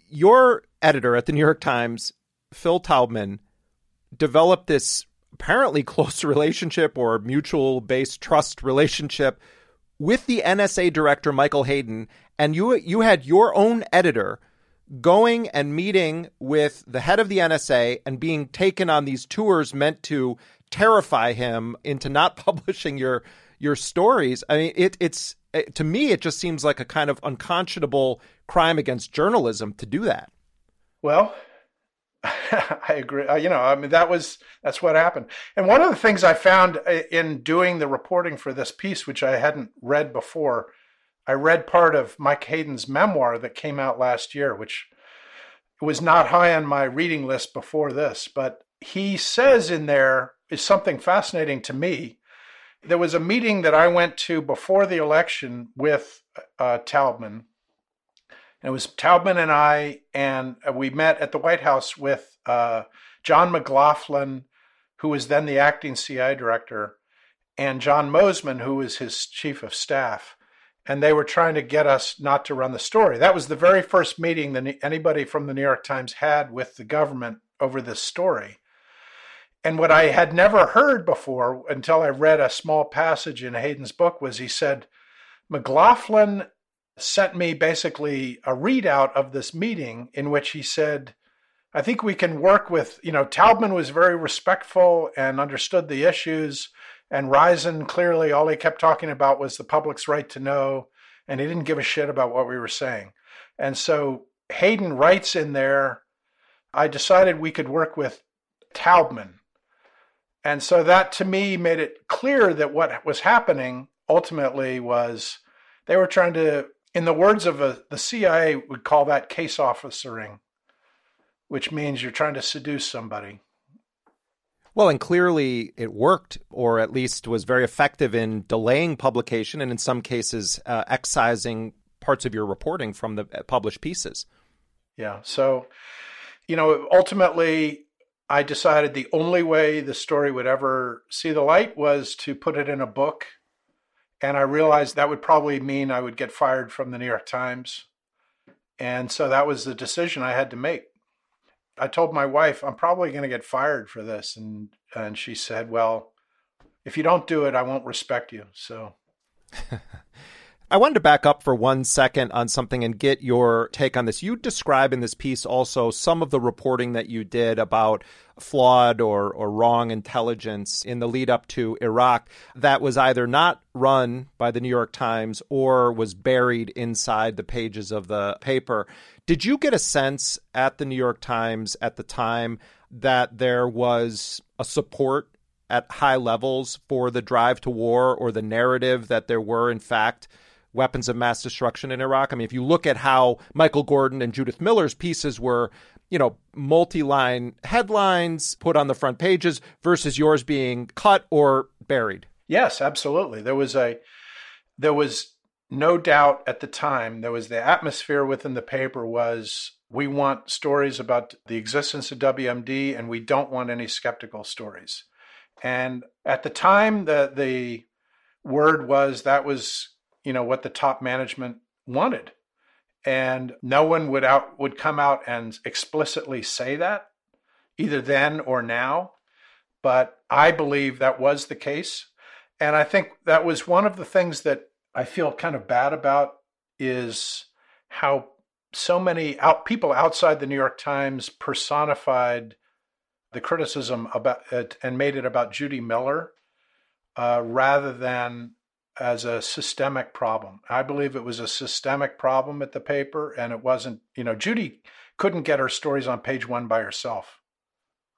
Your editor at the New York Times, Phil Taubman, developed this apparently close relationship or mutual based trust relationship with the NSA director Michael Hayden, and you you had your own editor going and meeting with the head of the NSA and being taken on these tours meant to terrify him into not publishing your your stories. I mean, it, it's it, to me, it just seems like a kind of unconscionable crime against journalism to do that. Well, I agree. Uh, you know, I mean, that was that's what happened. And one of the things I found uh, in doing the reporting for this piece, which I hadn't read before, I read part of Mike Hayden's memoir that came out last year, which was not high on my reading list before this. But he says in there is something fascinating to me. There was a meeting that I went to before the election with uh, Taubman and it was Taubman and I, and we met at the White House with uh, John McLaughlin, who was then the acting CIA director, and John Moseman, who was his chief of staff. And they were trying to get us not to run the story. That was the very first meeting that anybody from the New York Times had with the government over this story. And what I had never heard before until I read a small passage in Hayden's book was he said, McLaughlin sent me basically a readout of this meeting in which he said, I think we can work with, you know, Taubman was very respectful and understood the issues. And Risen, clearly, all he kept talking about was the public's right to know. And he didn't give a shit about what we were saying. And so Hayden writes in there, I decided we could work with Taubman. And so that to me made it clear that what was happening ultimately was they were trying to in the words of a, the CIA, would call that case officering, which means you're trying to seduce somebody. Well, and clearly it worked, or at least was very effective in delaying publication and in some cases uh, excising parts of your reporting from the uh, published pieces. Yeah. So, you know, ultimately, I decided the only way the story would ever see the light was to put it in a book and I realized that would probably mean I would get fired from the New York Times. And so that was the decision I had to make. I told my wife, I'm probably going to get fired for this. And, and she said, Well, if you don't do it, I won't respect you. So I wanted to back up for one second on something and get your take on this. You describe in this piece also some of the reporting that you did about flawed or, or wrong intelligence in the lead up to Iraq that was either not run by the New York Times or was buried inside the pages of the paper. Did you get a sense at the New York Times at the time that there was a support at high levels for the drive to war or the narrative that there were, in fact, weapons of mass destruction in Iraq. I mean, if you look at how Michael Gordon and Judith Miller's pieces were, you know, multi line headlines put on the front pages versus yours being cut or buried. Yes, absolutely. There was a, there was no doubt at the time, there was the atmosphere within the paper was we want stories about the existence of WMD and we don't want any skeptical stories. And at the time, the, the word was that was you know what the top management wanted. And no one would out would come out and explicitly say that either then or now. But i believe that was the case. And i think that was one of the things that i feel kind of bad about is how so many out people outside the new york times personified the criticism about it and made it about judy miller uh, rather than as a systemic problem. I believe it was a systemic problem at the paper, and it wasn't, you know, Judy couldn't get her stories on page one by herself.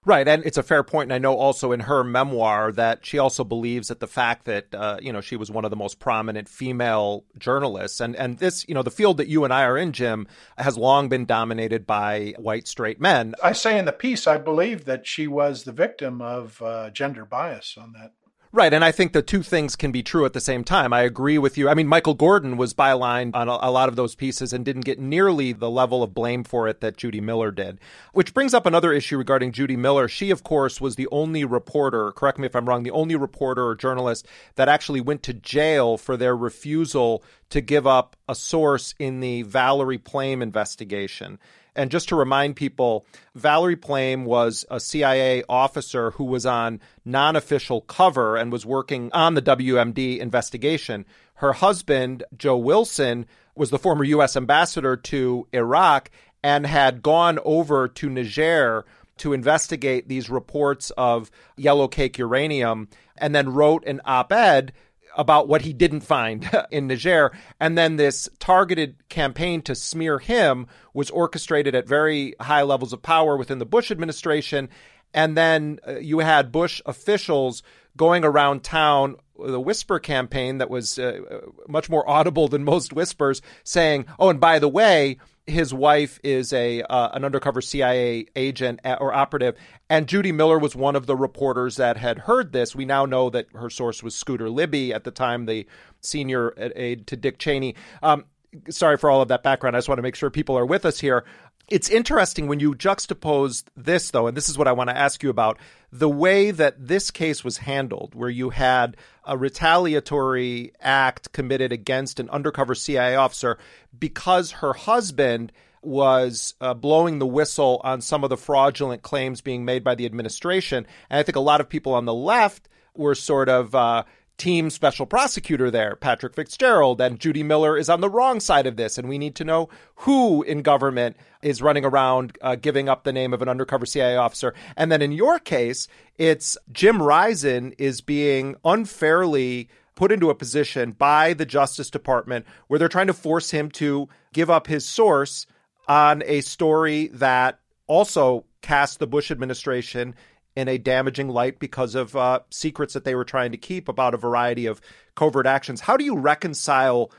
Right, and it's a fair point. And I know also in her memoir that she also believes that the fact that uh, you know she was one of the most prominent female journalists, and and this you know the field that you and I are in, Jim, has long been dominated by white straight men. I say in the piece, I believe that she was the victim of uh, gender bias on that Right. And I think the two things can be true at the same time. I agree with you. I mean, Michael Gordon was bylined on a, a, lot of those pieces and didn't get nearly the level of blame for it that Judy Miller did. Which brings up another issue regarding Judy Miller. She, of course, was the only reporter, correct me if I'm wrong, the only reporter or journalist that actually went to jail for their refusal to give up a source in the Valerie Plame investigation. And just to remind people, Valerie Plame was a CIA officer who was on non official cover and was working on the WMD investigation. Her husband, Joe Wilson, was the former U.S. ambassador to Iraq and had gone over to Niger to investigate these reports of yellow cake uranium and then wrote an op ed about what he didn't find in Niger. And then this targeted campaign to smear him was orchestrated at very high levels of power within the Bush administration. And then uh, you had Bush officials going around town the whisper campaign that was uh, much more audible than most whispers saying, "Oh, and by the way, his wife is a uh, an undercover CIA agent or operative, and Judy Miller was one of the reporters that had heard this. We now know that her source was Scooter Libby at the time, the senior aide to Dick Cheney. Um, sorry for all of that background. I just want to make sure people are with us here. It's interesting when you juxtapose this, though, and this is what I want to ask you about the way that this case was handled, where you had a retaliatory act committed against an undercover CIA officer because her husband was uh, blowing the whistle on some of the fraudulent claims being made by the administration. And I think a lot of people on the left were sort of uh, team special prosecutor there, Patrick Fitzgerald, and Judy Miller is on the wrong side of this. And we need to know who in government is running around uh, giving up the name of an undercover CIA officer. And then in your case, it's Jim Risen is being unfairly put into a position by the Justice Department where they're trying to force him to give up his source on a story that also cast the Bush administration in a damaging light because of uh, secrets that they were trying to keep about a variety of covert actions. How do you reconcile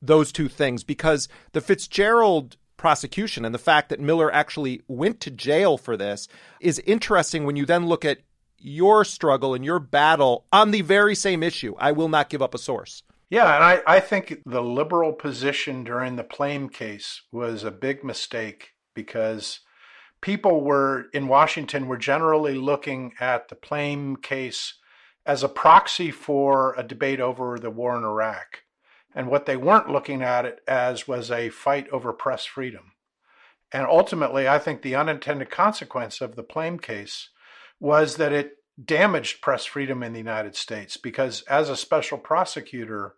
those two things? Because the Fitzgerald prosecution and the fact that Miller actually went to jail for this is interesting when you then look at your struggle and your battle on the very same issue. I will not give up a source. Yeah, and I, I think the liberal position during the Plame case was a big mistake because people were in Washington were generally looking at the Plame case as a proxy for a debate over the war in Iraq. And what they weren't looking at it as was a fight over press freedom. And ultimately, I think the unintended consequence of the Plame case was that it damaged press freedom in the United States because, as a special prosecutor,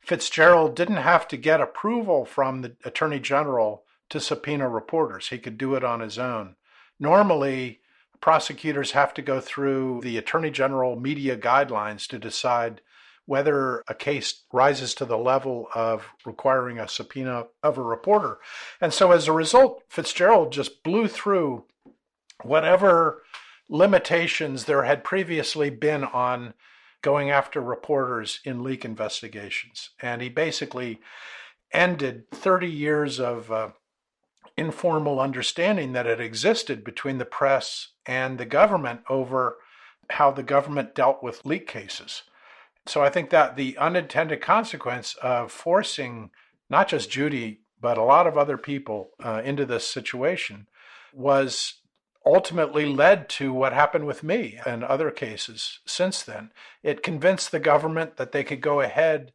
Fitzgerald didn't have to get approval from the Attorney General to subpoena reporters. He could do it on his own. Normally, prosecutors have to go through the Attorney General media guidelines to decide whether a case rises to the level of requiring a subpoena of a reporter. And so as a result, Fitzgerald just blew through whatever limitations there had previously been on going after reporters in leak investigations. And he basically ended 30 years of uh, informal understanding that had existed between the press and the government over how the government dealt with leak cases. So I think that the unintended consequence of forcing not just Judy, but a lot of other people uh, into this situation was ultimately led to what happened with me and other cases since then. It convinced the government that they could go ahead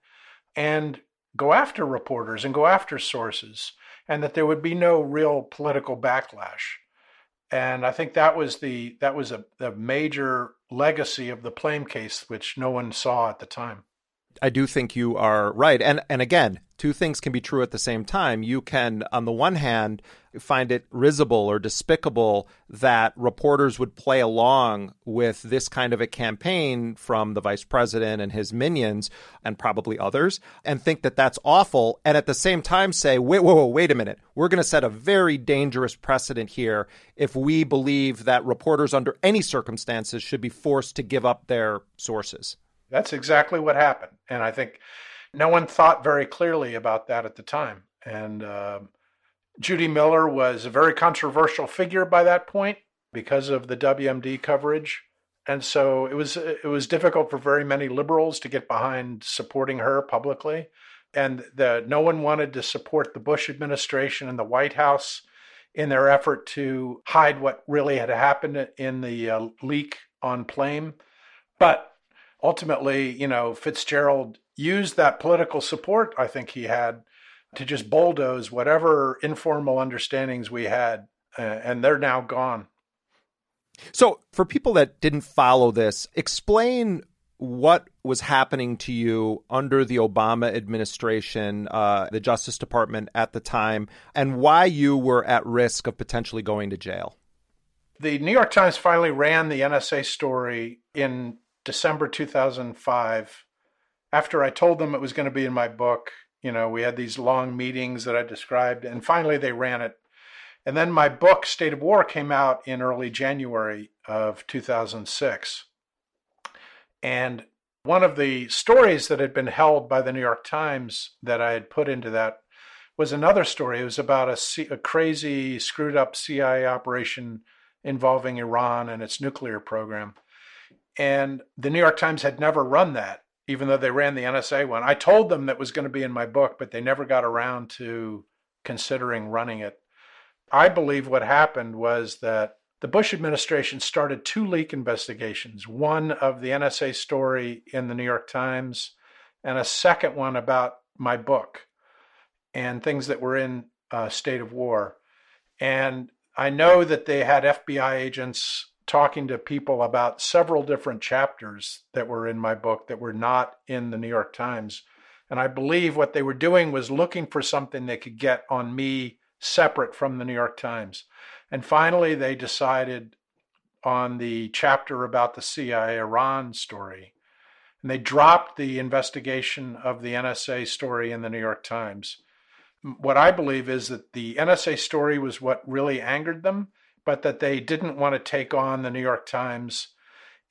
and go after reporters and go after sources and that there would be no real political backlash. And I think that was the that was a, a major legacy of the Plame case, which no one saw at the time. I do think you are right. And and again, two things can be true at the same time. You can on the one hand find it risible or despicable that reporters would play along with this kind of a campaign from the vice president and his minions and probably others and think that that's awful and at the same time say wait whoa, whoa wait a minute we're going to set a very dangerous precedent here if we believe that reporters under any circumstances should be forced to give up their sources that's exactly what happened. And I think no one thought very clearly about that at the time. And uh, Judy Miller was a very controversial figure by that point because of the WMD coverage. and so it was it was difficult for very many liberals to get behind supporting her publicly, and the no one wanted to support the Bush administration and the White House in their effort to hide what really had happened in the uh, leak on Plame. But ultimately, you know, Fitzgerald used that political support I think he had to just bulldoze whatever informal understandings we had, uh, and they're now gone. So, for people that didn't follow this, explain what was happening to you under the Obama administration, uh, the Justice Department at the time, and why you were at risk of potentially going to jail. The New York Times finally ran the NSA story in December 2005 after I told them it was going to be in my book. You know, we had these long meetings that I described, and finally they ran it. And then my book, State of War, came out in early January of 2006. And one of the stories that had been held by the New York Times that I had put into that was another story. It was about a, C- a crazy, screwed up CIA operation involving Iran and its nuclear program. And the New York Times had never run that, even though they ran the NSA one. I told them that was going to be in my book, but they never got around to considering running it. I believe what happened was that the Bush administration started two leak investigations one of the NSA story in the New York Times, and a second one about my book and things that were in uh, State of War. And I know that they had FBI agents talking to people about several different chapters that were in my book that were not in the New York Times. And I believe what they were doing was looking for something they could get on me separate from the New York Times. And finally, they decided on the chapter about the CIA Iran story. And they dropped the investigation of the NSA story in the New York Times. What I believe is that the NSA story was what really angered them, but that they didn't want to take on the New York Times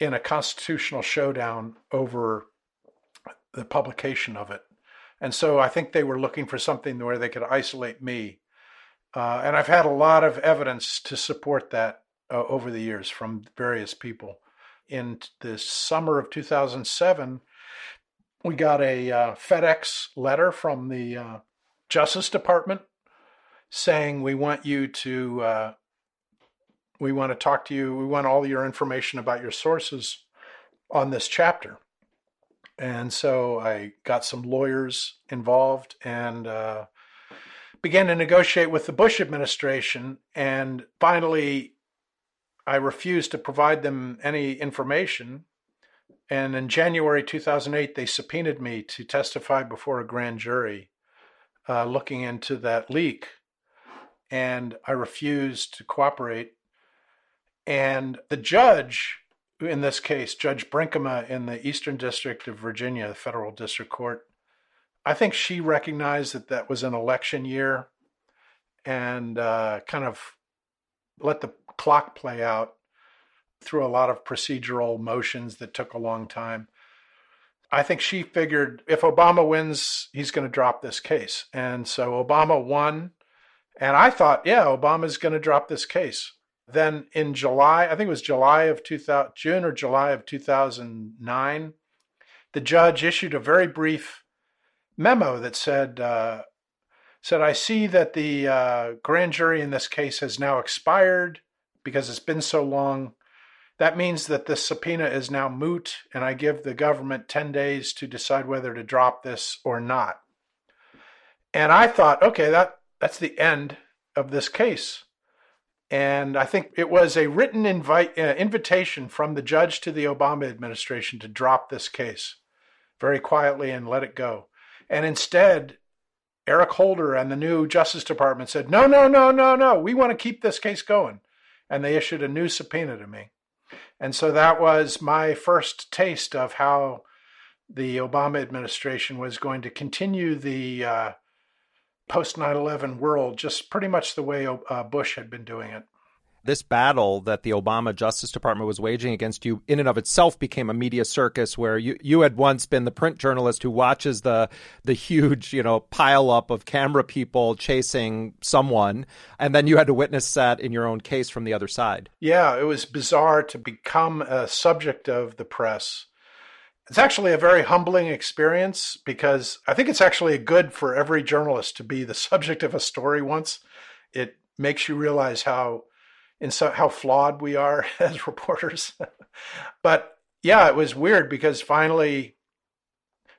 in a constitutional showdown over the publication of it. And so I think they were looking for something where they could isolate me uh, and I've had a lot of evidence to support that uh, over the years from various people. In the summer of 2007, we got a uh, FedEx letter from the uh, Justice Department saying we want you to uh, we want to talk to you. We want all your information about your sources on this chapter. And so I got some lawyers involved and uh, began to negotiate with the Bush administration. And finally, I refused to provide them any information. And in January 2008, they subpoenaed me to testify before a grand jury uh, looking into that leak. And I refused to cooperate. And the judge, in this case, Judge Brinkema in the Eastern District of Virginia, the federal district court, I think she recognized that that was an election year and uh, kind of let the clock play out through a lot of procedural motions that took a long time. I think she figured if Obama wins, he's going to drop this case. And so Obama won. And I thought, yeah, Obama's going to drop this case. Then in July, I think it was July of 2000, June or July of 2009, the judge issued a very brief memo that said, uh, said, I see that the uh, grand jury in this case has now expired because it's been so long. That means that this subpoena is now moot, and I give the government 10 days to decide whether to drop this or not. And I thought, okay, that, that's the end of this case. And I think it was a written invite, uh, invitation from the judge to the Obama administration to drop this case very quietly and let it go. And instead, Eric Holder and the new Justice Department said, no, no, no, no, no, we want to keep this case going. And they issued a new subpoena to me. And so that was my first taste of how the Obama administration was going to continue the uh, post 9 11 world, just pretty much the way uh, Bush had been doing it. this battle that the Obama Justice Department was waging against you in and of itself became a media circus where you, you had once been the print journalist who watches the the huge, you know, pile up of camera people chasing someone and then you had to witness that in your own case from the other side. Yeah, it was bizarre to become a subject of the press. It's actually a very humbling experience because I think it's actually good for every journalist to be the subject of a story once. It makes you realize how in so how flawed we are as reporters. but yeah, it was weird because finally,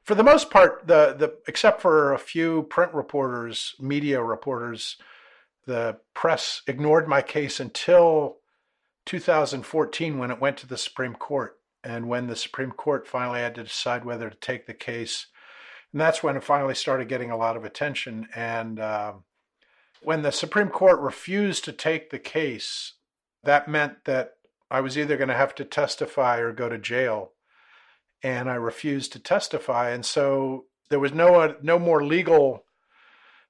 for the most part, the the except for a few print reporters, media reporters, the press ignored my case until 2014 when it went to the Supreme Court, and when the Supreme Court finally had to decide whether to take the case, and that's when it finally started getting a lot of attention and. Um, when the Supreme Court refused to take the case, that meant that I was either going to have to testify or go to jail. And I refused to testify. And so there was no, uh, no more legal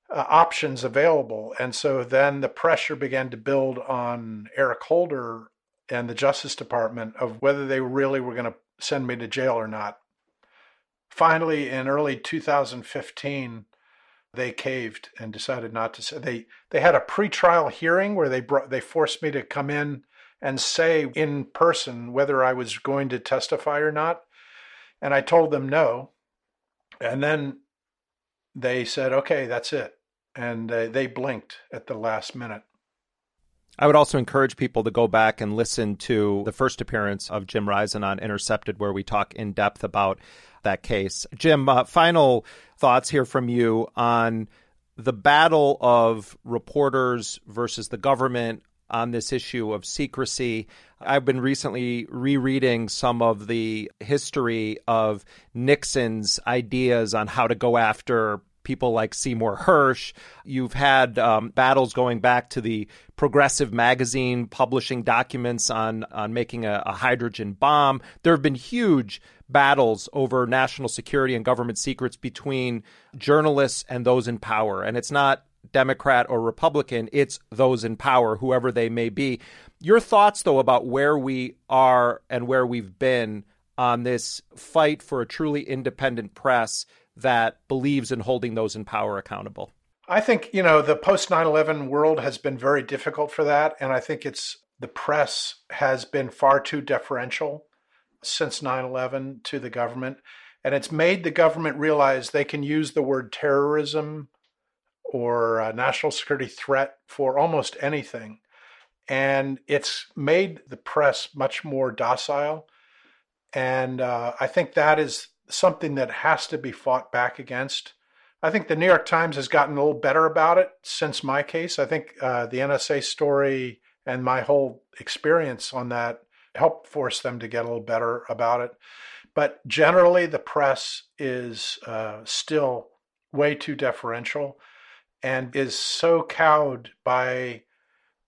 uh, options available. And so then the pressure began to build on Eric Holder and the Justice Department of whether they really were going to send me to jail or not. Finally, in early 2015, they caved and decided not to say they they had a pretrial hearing where they brought they forced me to come in and say in person whether I was going to testify or not and I told them no. And then they said okay that's it. And uh, they blinked at the last minute I would also encourage people to go back and listen to the first appearance of Jim Risen on Intercepted, where we talk in depth about that case. Jim, uh, final thoughts here from you on the battle of reporters versus the government on this issue of secrecy. I've been recently rereading some of the history of Nixon's ideas on how to go after people like Seymour Hersh. You've had um, battles going back to the Progressive magazine publishing documents on on making a, a hydrogen bomb. There have been huge battles over national security and government secrets between journalists and those in power, and it's not Democrat or Republican, it's those in power, whoever they may be. Your thoughts, though, about where we are and where we've been on this fight for a truly independent press that believes in holding those in power accountable? I think, you know, the post 9 11 world has been very difficult for that. And I think it's the press has been far too deferential since 9 11 to the government. And it's made the government realize they can use the word terrorism or national security threat for almost anything. And it's made the press much more docile. And uh, I think that is something that has to be fought back against. I think the New York Times has gotten a little better about it since my case. I think uh, the NSA story and my whole experience on that helped force them to get a little better about it. But generally, the press is uh, still way too deferential and is so cowed by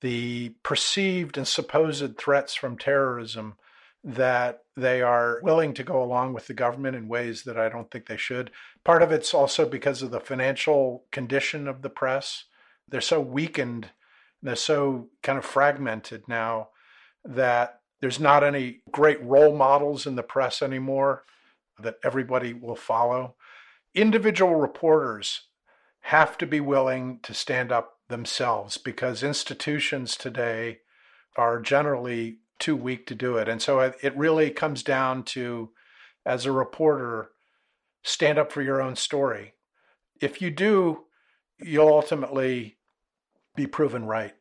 the perceived and supposed threats from terrorism that they are willing to go along with the government in ways that I don't think they should. Part of it's also because of the financial condition of the press. They're so weakened, they're so kind of fragmented now that there's not any great role models in the press anymore that everybody will follow. Individual reporters have to be willing to stand up themselves because institutions today are generally too weak to do it. And so it really comes down to, as a reporter, stand up for your own story. If you do, you'll ultimately be proven right.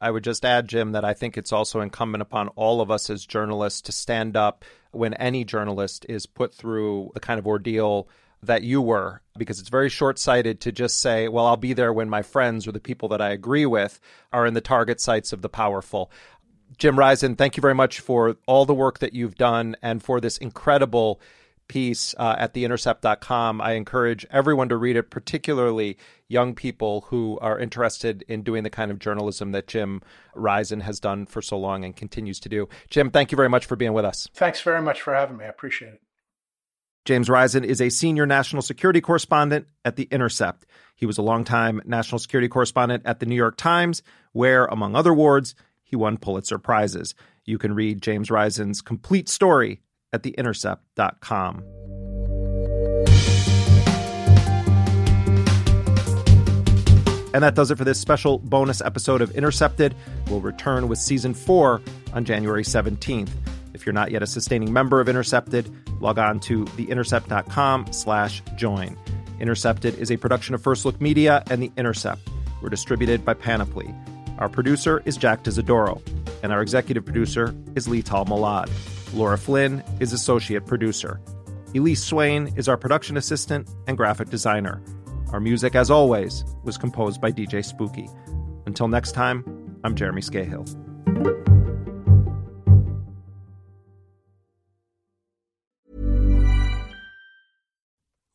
I would just add, Jim, that I think it's also incumbent upon all of us as journalists to stand up when any journalist is put through the kind of ordeal that you were, because it's very short sighted to just say, well, I'll be there when my friends or the people that I agree with are in the target sights of the powerful. Jim Risen, thank you very much for all the work that you've done and for this incredible piece uh, at theintercept.com. I encourage everyone to read it, particularly young people who are interested in doing the kind of journalism that Jim Risen has done for so long and continues to do. Jim, thank you very much for being with us. Thanks very much for having me. I appreciate it. James Risen is a senior national security correspondent at The Intercept. He was a longtime national security correspondent at The New York Times, where, among other awards, he won Pulitzer Prizes. You can read James Risen's complete story at theintercept.com. And that does it for this special bonus episode of Intercepted. We'll return with season four on January 17th. If you're not yet a sustaining member of Intercepted, log on to theintercept.com slash join. Intercepted is a production of First Look Media and The Intercept. We're distributed by Panoply. Our producer is Jack D'Isidoro, and our executive producer is Leital Molad. Laura Flynn is associate producer. Elise Swain is our production assistant and graphic designer. Our music, as always, was composed by DJ Spooky. Until next time, I'm Jeremy Scahill.